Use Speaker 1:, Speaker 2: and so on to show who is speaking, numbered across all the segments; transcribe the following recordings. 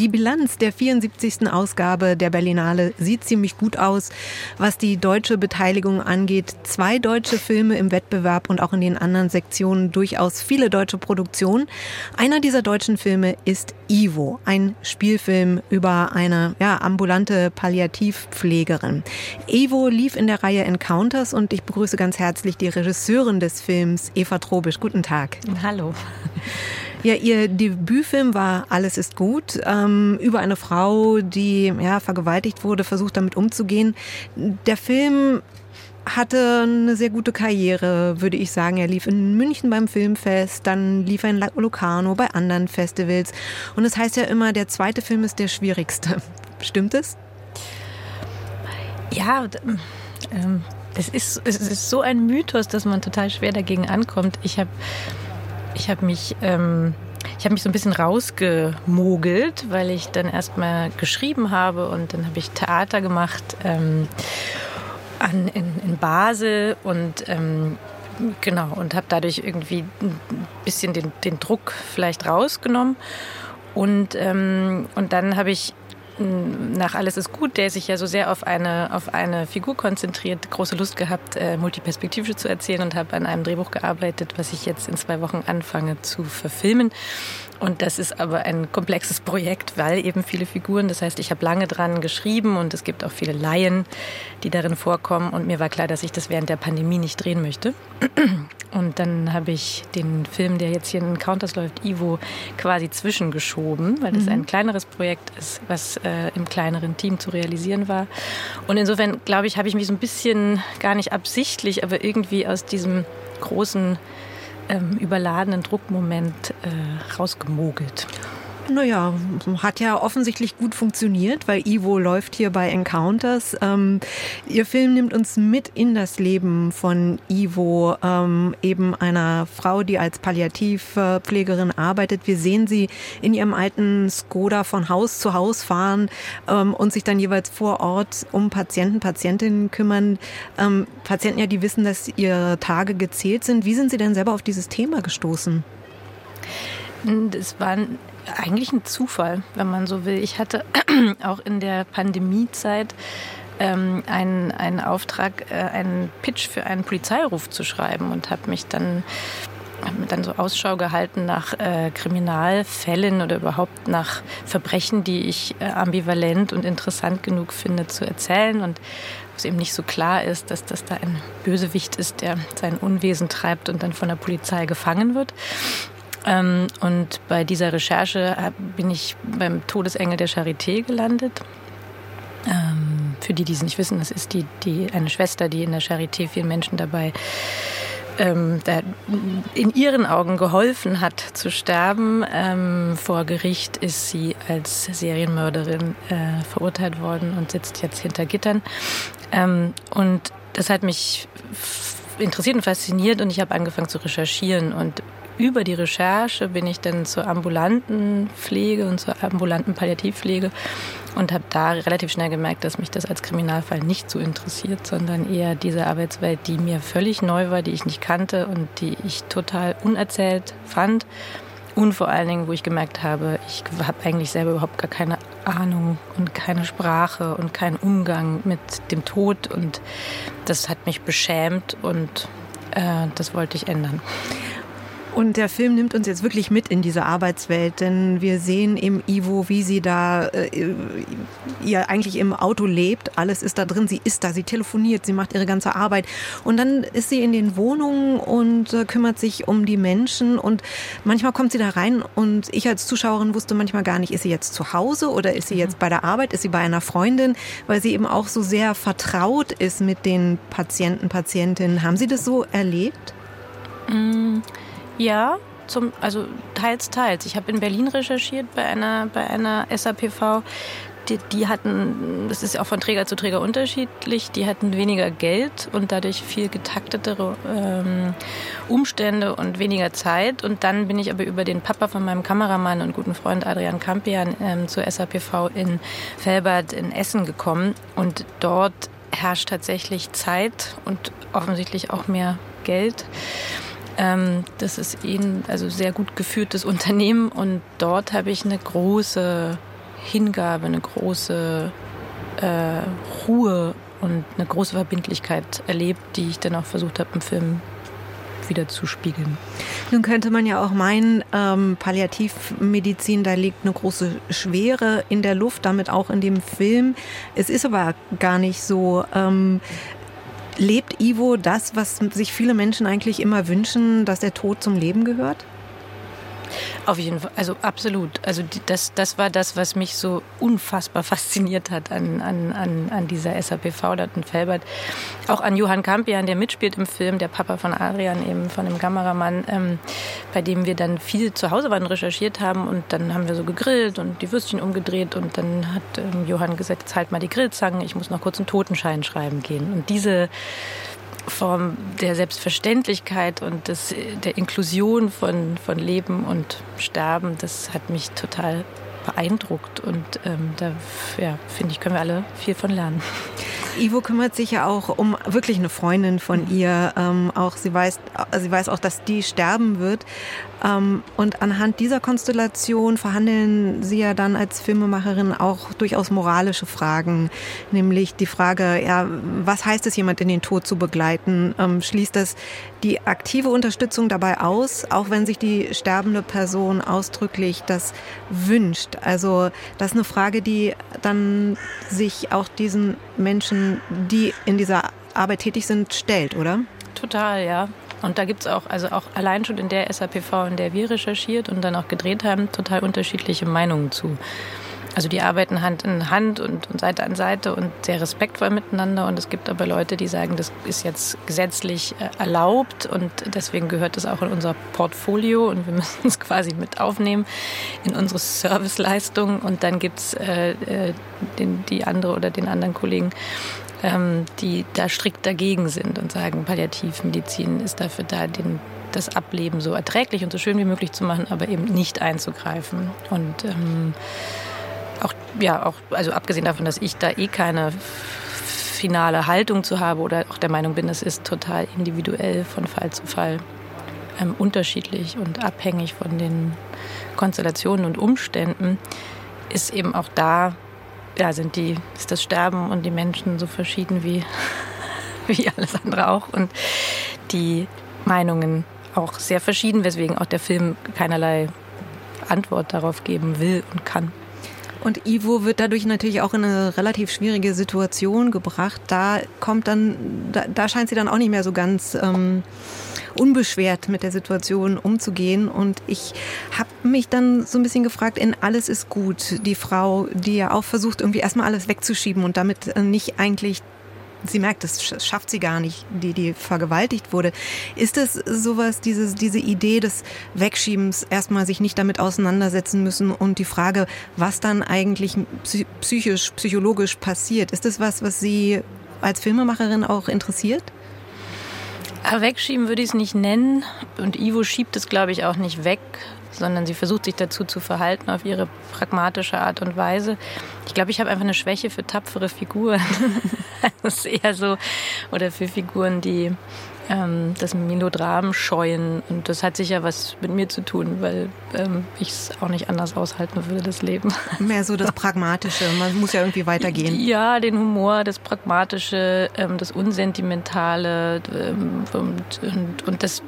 Speaker 1: die Bilanz der 74. Ausgabe der Berlinale sieht ziemlich gut aus, was die deutsche Beteiligung angeht. Zwei deutsche Filme im Wettbewerb und auch in den anderen Sektionen durchaus viele deutsche Produktionen. Einer dieser deutschen Filme ist Ivo, ein Spielfilm über eine ja, ambulante Palliativpflegerin. Ivo lief in der Reihe Encounters und ich begrüße ganz herzlich die Regisseurin des Films, Eva Trobisch. Guten Tag.
Speaker 2: Hallo.
Speaker 1: Ja, ihr Debütfilm war Alles ist gut, ähm, über eine Frau, die ja, vergewaltigt wurde, versucht damit umzugehen. Der Film hatte eine sehr gute Karriere, würde ich sagen. Er lief in München beim Filmfest, dann lief er in Locarno bei anderen Festivals. Und es das heißt ja immer, der zweite Film ist der schwierigste. Stimmt es?
Speaker 2: Ja, ähm, ist, es ist so ein Mythos, dass man total schwer dagegen ankommt. Ich habe ich habe mich, ähm, ich mich so ein bisschen rausgemogelt, weil ich dann erstmal geschrieben habe und dann habe ich Theater gemacht ähm, an, in, in Basel und ähm, genau und habe dadurch irgendwie ein bisschen den, den Druck vielleicht rausgenommen. Und, ähm, und dann habe ich nach Alles ist gut, der sich ja so sehr auf eine, auf eine Figur konzentriert, große Lust gehabt, äh, multiperspektivisch zu erzählen und habe an einem Drehbuch gearbeitet, was ich jetzt in zwei Wochen anfange zu verfilmen. Und das ist aber ein komplexes Projekt, weil eben viele Figuren, das heißt, ich habe lange dran geschrieben und es gibt auch viele Laien, die darin vorkommen. Und mir war klar, dass ich das während der Pandemie nicht drehen möchte. Und dann habe ich den Film, der jetzt hier in Counters läuft, Ivo, quasi zwischengeschoben, weil das mhm. ein kleineres Projekt ist, was äh, im kleineren Team zu realisieren war. Und insofern, glaube ich, habe ich mich so ein bisschen, gar nicht absichtlich, aber irgendwie aus diesem großen ähm, überladenen Druckmoment äh, rausgemogelt.
Speaker 1: Naja, hat ja offensichtlich gut funktioniert, weil Ivo läuft hier bei Encounters. Ähm, ihr Film nimmt uns mit in das Leben von Ivo, ähm, eben einer Frau, die als Palliativpflegerin arbeitet. Wir sehen sie in ihrem alten Skoda von Haus zu Haus fahren ähm, und sich dann jeweils vor Ort um Patienten, Patientinnen kümmern. Ähm, Patienten ja, die wissen, dass ihre Tage gezählt sind. Wie sind Sie denn selber auf dieses Thema gestoßen?
Speaker 2: Das waren eigentlich ein Zufall, wenn man so will. Ich hatte auch in der Pandemiezeit ähm, einen, einen Auftrag, äh, einen Pitch für einen Polizeiruf zu schreiben und habe mich dann dann so Ausschau gehalten nach äh, Kriminalfällen oder überhaupt nach Verbrechen, die ich äh, ambivalent und interessant genug finde zu erzählen und wo es eben nicht so klar ist, dass das da ein Bösewicht ist, der sein Unwesen treibt und dann von der Polizei gefangen wird. Ähm, und bei dieser Recherche bin ich beim Todesengel der Charité gelandet. Ähm, für die, die es nicht wissen, das ist die, die, eine Schwester, die in der Charité vielen Menschen dabei ähm, in ihren Augen geholfen hat zu sterben. Ähm, vor Gericht ist sie als Serienmörderin äh, verurteilt worden und sitzt jetzt hinter Gittern. Ähm, und das hat mich interessiert und fasziniert und ich habe angefangen zu recherchieren und über die Recherche bin ich dann zur ambulanten Pflege und zur ambulanten Palliativpflege und habe da relativ schnell gemerkt, dass mich das als Kriminalfall nicht so interessiert, sondern eher diese Arbeitswelt, die mir völlig neu war, die ich nicht kannte und die ich total unerzählt fand. Und vor allen Dingen, wo ich gemerkt habe, ich habe eigentlich selber überhaupt gar keine Ahnung und keine Sprache und keinen Umgang mit dem Tod. Und das hat mich beschämt und äh, das wollte ich ändern.
Speaker 1: Und der Film nimmt uns jetzt wirklich mit in diese Arbeitswelt, denn wir sehen im Ivo, wie sie da äh, ihr eigentlich im Auto lebt. Alles ist da drin, sie ist da, sie telefoniert, sie macht ihre ganze Arbeit. Und dann ist sie in den Wohnungen und äh, kümmert sich um die Menschen. Und manchmal kommt sie da rein und ich als Zuschauerin wusste manchmal gar nicht, ist sie jetzt zu Hause oder ist sie jetzt bei der Arbeit, ist sie bei einer Freundin, weil sie eben auch so sehr vertraut ist mit den Patienten, Patientinnen. Haben Sie das so erlebt?
Speaker 2: Mm. Ja, zum, also teils, teils. Ich habe in Berlin recherchiert bei einer, bei einer SAPV. Die, die, hatten, das ist auch von Träger zu Träger unterschiedlich, die hatten weniger Geld und dadurch viel getaktetere ähm, Umstände und weniger Zeit. Und dann bin ich aber über den Papa von meinem Kameramann und guten Freund Adrian Kampian ähm, zur SAPV in Felbert in Essen gekommen. Und dort herrscht tatsächlich Zeit und offensichtlich auch mehr Geld. Ähm, das ist ein also sehr gut geführtes Unternehmen und dort habe ich eine große Hingabe, eine große äh, Ruhe und eine große Verbindlichkeit erlebt, die ich dann auch versucht habe im Film wieder zu spiegeln.
Speaker 1: Nun könnte man ja auch meinen, ähm, Palliativmedizin, da liegt eine große Schwere in der Luft, damit auch in dem Film. Es ist aber gar nicht so. Ähm, lebt Ivo das, was sich viele Menschen eigentlich immer wünschen, dass der Tod zum Leben gehört?
Speaker 2: Auf jeden Fall, also absolut. Also das, das war das, was mich so unfassbar fasziniert hat an, an, an, an dieser SAPV, Daten Felbert. Auch an Johann Kampian, der mitspielt im Film, der Papa von Adrian, eben von dem Kameramann, ähm, bei dem wir dann viel zu Hause waren, recherchiert haben und dann haben wir so gegrillt und die Würstchen umgedreht und dann hat ähm, Johann gesagt, jetzt halt mal die Grillzangen, ich muss noch kurz einen Totenschein schreiben gehen. Und diese Form der Selbstverständlichkeit und des, der Inklusion von, von Leben und Sterben, das hat mich total beeindruckt und ähm, da ja, finde ich, können wir alle viel von lernen.
Speaker 1: Ivo kümmert sich ja auch um wirklich eine Freundin von ihr. Ähm, auch sie weiß, sie weiß auch, dass die sterben wird. Ähm, und anhand dieser Konstellation verhandeln Sie ja dann als Filmemacherin auch durchaus moralische Fragen, nämlich die Frage, ja, was heißt es, jemand in den Tod zu begleiten? Ähm, schließt das die aktive Unterstützung dabei aus, auch wenn sich die sterbende Person ausdrücklich das wünscht? Also das ist eine Frage, die dann sich auch diesen Menschen, die in dieser Arbeit tätig sind, stellt, oder?
Speaker 2: Total, ja. Und da gibt es auch, also auch allein schon in der SAPV, in der wir recherchiert und dann auch gedreht haben, total unterschiedliche Meinungen zu. Also die arbeiten Hand in Hand und, und, Seite an Seite und sehr respektvoll miteinander. Und es gibt aber Leute, die sagen, das ist jetzt gesetzlich äh, erlaubt und deswegen gehört es auch in unser Portfolio und wir müssen es quasi mit aufnehmen in unsere Serviceleistung. Und dann gibt es äh, äh, die andere oder den anderen Kollegen, ähm, die da strikt dagegen sind und sagen, Palliativmedizin ist dafür da, den, das Ableben so erträglich und so schön wie möglich zu machen, aber eben nicht einzugreifen. Und ähm, auch, ja, auch, also abgesehen davon, dass ich da eh keine finale Haltung zu habe oder auch der Meinung bin, es ist total individuell von Fall zu Fall ähm, unterschiedlich und abhängig von den Konstellationen und Umständen, ist eben auch da ja, sind die, ist das Sterben und die Menschen so verschieden wie, wie alles andere auch. Und die Meinungen auch sehr verschieden, weswegen auch der Film keinerlei Antwort darauf geben will und kann.
Speaker 1: Und Ivo wird dadurch natürlich auch in eine relativ schwierige Situation gebracht. Da kommt dann, da, da scheint sie dann auch nicht mehr so ganz ähm, unbeschwert mit der Situation umzugehen. Und ich habe mich dann so ein bisschen gefragt, in Alles ist gut, die Frau, die ja auch versucht, irgendwie erstmal alles wegzuschieben und damit äh, nicht eigentlich sie merkt, das schafft sie gar nicht, die, die vergewaltigt wurde. Ist es sowas, dieses, diese Idee des Wegschiebens, erstmal sich nicht damit auseinandersetzen müssen und die Frage, was dann eigentlich psychisch, psychologisch passiert, ist das was, was Sie als Filmemacherin auch interessiert?
Speaker 2: Wegschieben würde ich es nicht nennen. Und Ivo schiebt es, glaube ich, auch nicht weg, sondern sie versucht sich dazu zu verhalten auf ihre pragmatische Art und Weise. Ich glaube, ich habe einfach eine Schwäche für tapfere Figuren. das ist eher so, oder für Figuren, die ähm, das Melodram scheuen. Und das hat sicher was mit mir zu tun, weil ähm, ich es auch nicht anders aushalten würde, das Leben.
Speaker 1: Mehr so das Pragmatische. Man muss ja irgendwie weitergehen.
Speaker 2: Ja, den Humor, das Pragmatische, ähm, das Unsentimentale ähm, und, und, und das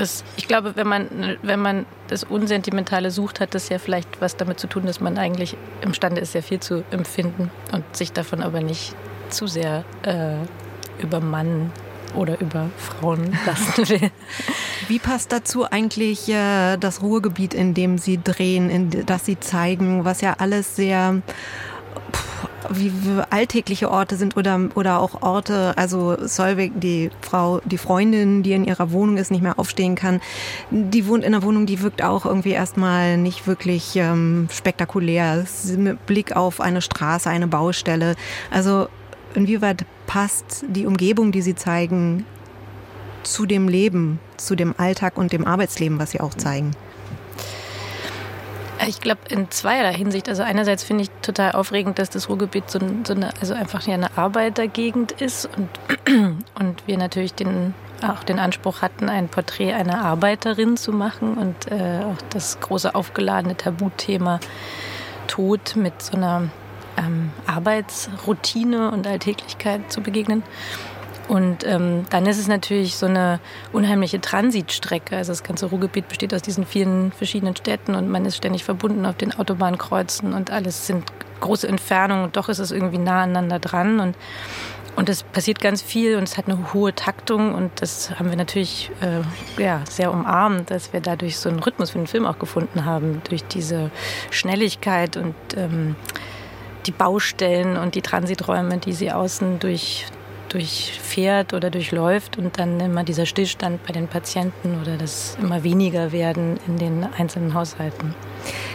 Speaker 2: das, ich glaube, wenn man, wenn man das Unsentimentale sucht, hat das ja vielleicht was damit zu tun, dass man eigentlich imstande ist, sehr viel zu empfinden und sich davon aber nicht zu sehr äh, übermannen oder über Frauen lassen will.
Speaker 1: Wie passt dazu eigentlich äh, das Ruhrgebiet, in dem Sie drehen, in das Sie zeigen, was ja alles sehr wie alltägliche Orte sind oder, oder auch Orte, also Solveig, die Frau, die Freundin, die in ihrer Wohnung ist, nicht mehr aufstehen kann, die wohnt in einer Wohnung, die wirkt auch irgendwie erstmal nicht wirklich ähm, spektakulär. Mit Blick auf eine Straße, eine Baustelle. Also inwieweit passt die Umgebung, die Sie zeigen, zu dem Leben, zu dem Alltag und dem Arbeitsleben, was Sie auch zeigen?
Speaker 2: Ich glaube in zweierlei Hinsicht. Also einerseits finde ich total aufregend, dass das Ruhrgebiet so, so eine, also einfach eine Arbeitergegend ist und, und wir natürlich den auch den Anspruch hatten, ein Porträt einer Arbeiterin zu machen und äh, auch das große aufgeladene Tabuthema Tod mit so einer ähm, Arbeitsroutine und Alltäglichkeit zu begegnen. Und ähm, dann ist es natürlich so eine unheimliche Transitstrecke. Also das ganze Ruhrgebiet besteht aus diesen vielen verschiedenen Städten und man ist ständig verbunden auf den Autobahnkreuzen und alles sind große Entfernungen und doch ist es irgendwie nah aneinander dran und und es passiert ganz viel und es hat eine hohe Taktung und das haben wir natürlich äh, ja, sehr umarmt, dass wir dadurch so einen Rhythmus für den Film auch gefunden haben, durch diese Schnelligkeit und ähm, die Baustellen und die Transiträume, die sie außen durch, durchfährt oder durchläuft und dann immer dieser Stillstand bei den Patienten oder das immer weniger werden in den einzelnen Haushalten.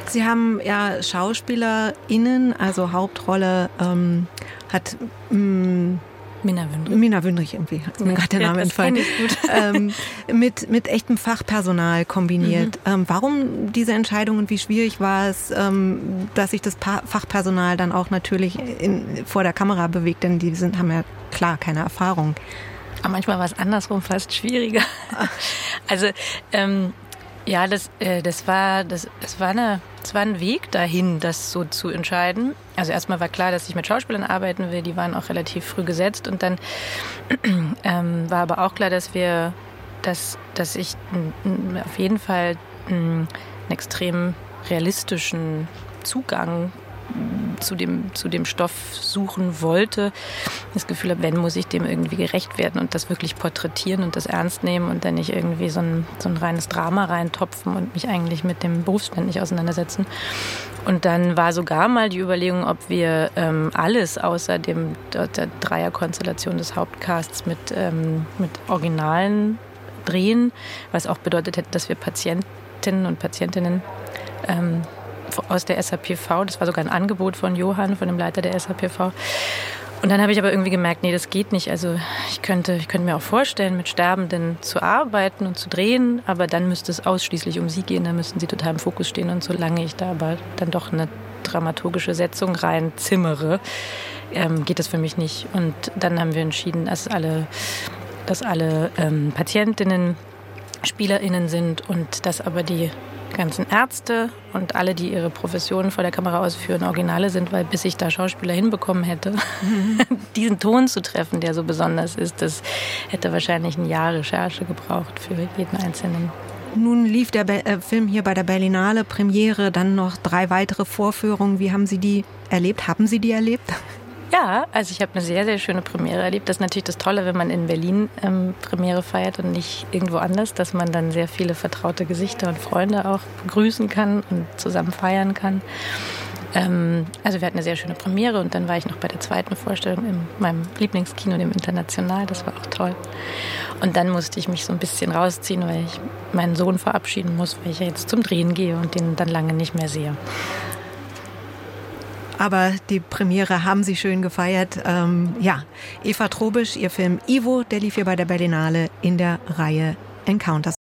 Speaker 1: Sie haben ja SchauspielerInnen, also Hauptrolle ähm, hat mh, mm,
Speaker 2: Minna Wündrich.
Speaker 1: Minna Wündrich irgendwie, hat mir gerade der Name entfallen. Ähm, mit, mit echtem Fachpersonal kombiniert. Mhm. Ähm, warum diese Entscheidung und wie schwierig war es, ähm, dass sich das pa Fachpersonal dann auch natürlich in, vor der Kamera bewegt, denn die sind, haben ja klar keine Erfahrung.
Speaker 2: Aber manchmal war es andersrum fast schwieriger. Also ähm, ja, das, äh, das, war, das, das, war eine, das war ein Weg dahin, das so zu entscheiden. Also erstmal war klar, dass ich mit Schauspielern arbeiten will. Die waren auch relativ früh gesetzt. Und dann ähm, war aber auch klar, dass wir, dass, dass ich auf jeden Fall einen extrem realistischen Zugang zu dem, zu dem Stoff suchen wollte, das Gefühl habe, wenn, muss ich dem irgendwie gerecht werden und das wirklich porträtieren und das ernst nehmen und dann nicht irgendwie so ein, so ein reines Drama reintopfen und mich eigentlich mit dem Berufsstand nicht auseinandersetzen. Und dann war sogar mal die Überlegung, ob wir ähm, alles außer dem, der Dreierkonstellation des Hauptcasts mit, ähm, mit Originalen drehen, was auch bedeutet hätte, dass wir Patientinnen und Patientinnen ähm, aus der SAPV. Das war sogar ein Angebot von Johann, von dem Leiter der SAPV. Und dann habe ich aber irgendwie gemerkt, nee, das geht nicht. Also ich könnte, ich könnte mir auch vorstellen, mit Sterbenden zu arbeiten und zu drehen, aber dann müsste es ausschließlich um sie gehen, dann müssten sie total im Fokus stehen. Und solange ich da aber dann doch eine dramaturgische Setzung reinzimmere, ähm, geht das für mich nicht. Und dann haben wir entschieden, dass alle, dass alle ähm, Patientinnen SpielerInnen sind und dass aber die ganzen Ärzte und alle, die ihre Professionen vor der Kamera ausführen, Originale sind, weil bis ich da Schauspieler hinbekommen hätte, diesen Ton zu treffen, der so besonders ist, das hätte wahrscheinlich ein Jahr Recherche gebraucht für jeden Einzelnen.
Speaker 1: Nun lief der Be äh, Film hier bei der Berlinale Premiere, dann noch drei weitere Vorführungen. Wie haben Sie die erlebt? Haben Sie die erlebt?
Speaker 2: Ja, also ich habe eine sehr, sehr schöne Premiere erlebt. Das ist natürlich das Tolle, wenn man in Berlin ähm, Premiere feiert und nicht irgendwo anders, dass man dann sehr viele vertraute Gesichter und Freunde auch begrüßen kann und zusammen feiern kann. Ähm, also wir hatten eine sehr schöne Premiere und dann war ich noch bei der zweiten Vorstellung in meinem Lieblingskino, dem International. Das war auch toll. Und dann musste ich mich so ein bisschen rausziehen, weil ich meinen Sohn verabschieden muss, weil ich ja jetzt zum Drehen gehe und den dann lange nicht mehr sehe.
Speaker 1: Aber die Premiere haben Sie schön gefeiert. Ähm, ja, Eva Trobisch, ihr Film Ivo, der lief hier bei der Berlinale in der Reihe Encounters.